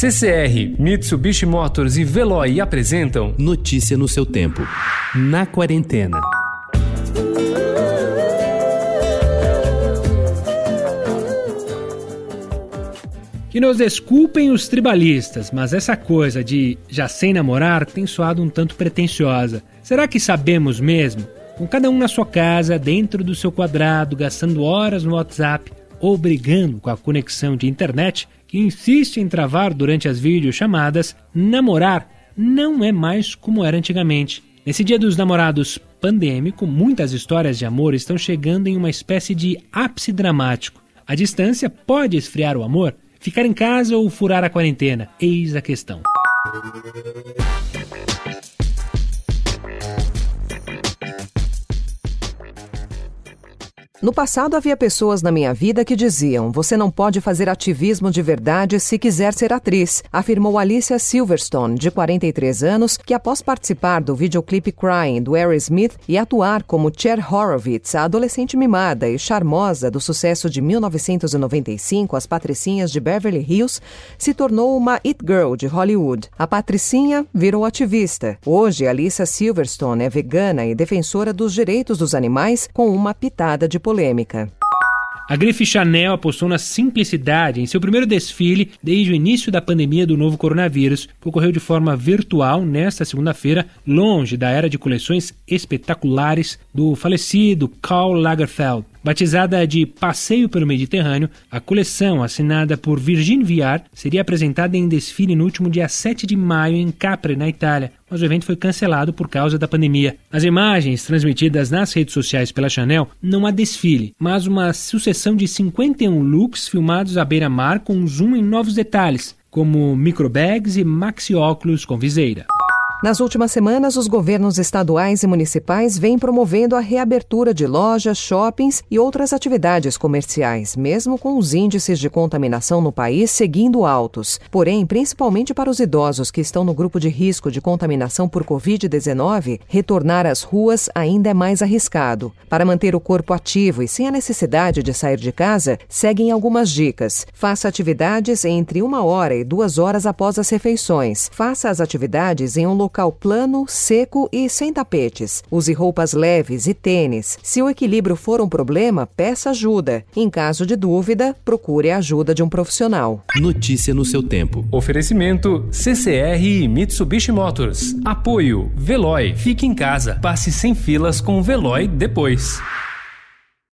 CCR, Mitsubishi Motors e Veloy apresentam Notícia no seu tempo. Na quarentena. Que nos desculpem os tribalistas, mas essa coisa de já sem namorar tem soado um tanto pretensiosa. Será que sabemos mesmo? Com cada um na sua casa, dentro do seu quadrado, gastando horas no WhatsApp ou brigando com a conexão de internet que insiste em travar durante as videochamadas, namorar não é mais como era antigamente. Nesse dia dos namorados pandêmico, muitas histórias de amor estão chegando em uma espécie de ápice dramático. A distância pode esfriar o amor? Ficar em casa ou furar a quarentena? Eis a questão. No passado havia pessoas na minha vida que diziam: você não pode fazer ativismo de verdade se quiser ser atriz, afirmou Alicia Silverstone, de 43 anos, que após participar do videoclipe Crying do Aerosmith e atuar como Cher Horowitz, a adolescente mimada e charmosa do sucesso de 1995 As Patricinhas de Beverly Hills, se tornou uma it girl de Hollywood. A Patricinha virou ativista. Hoje, Alicia Silverstone é vegana e defensora dos direitos dos animais com uma pitada de polêmica. A grife Chanel apostou na simplicidade em seu primeiro desfile desde o início da pandemia do novo coronavírus, que ocorreu de forma virtual nesta segunda-feira, longe da era de coleções espetaculares do falecido Karl Lagerfeld. Batizada de Passeio pelo Mediterrâneo, a coleção, assinada por Virgin Viard, seria apresentada em desfile no último dia 7 de maio em Capri, na Itália, mas o evento foi cancelado por causa da pandemia. As imagens transmitidas nas redes sociais pela Chanel não há desfile, mas uma sucessão de 51 looks filmados à beira-mar com zoom em novos detalhes, como microbags e maxi óculos com viseira. Nas últimas semanas, os governos estaduais e municipais vêm promovendo a reabertura de lojas, shoppings e outras atividades comerciais, mesmo com os índices de contaminação no país seguindo altos. Porém, principalmente para os idosos que estão no grupo de risco de contaminação por Covid-19, retornar às ruas ainda é mais arriscado. Para manter o corpo ativo e sem a necessidade de sair de casa, seguem algumas dicas. Faça atividades entre uma hora e duas horas após as refeições. Faça as atividades em um local local plano, seco e sem tapetes. Use roupas leves e tênis. Se o equilíbrio for um problema, peça ajuda. Em caso de dúvida, procure a ajuda de um profissional. Notícia no seu tempo. Oferecimento CCR e Mitsubishi Motors. Apoio Veloy. Fique em casa. Passe sem filas com o Veloy depois.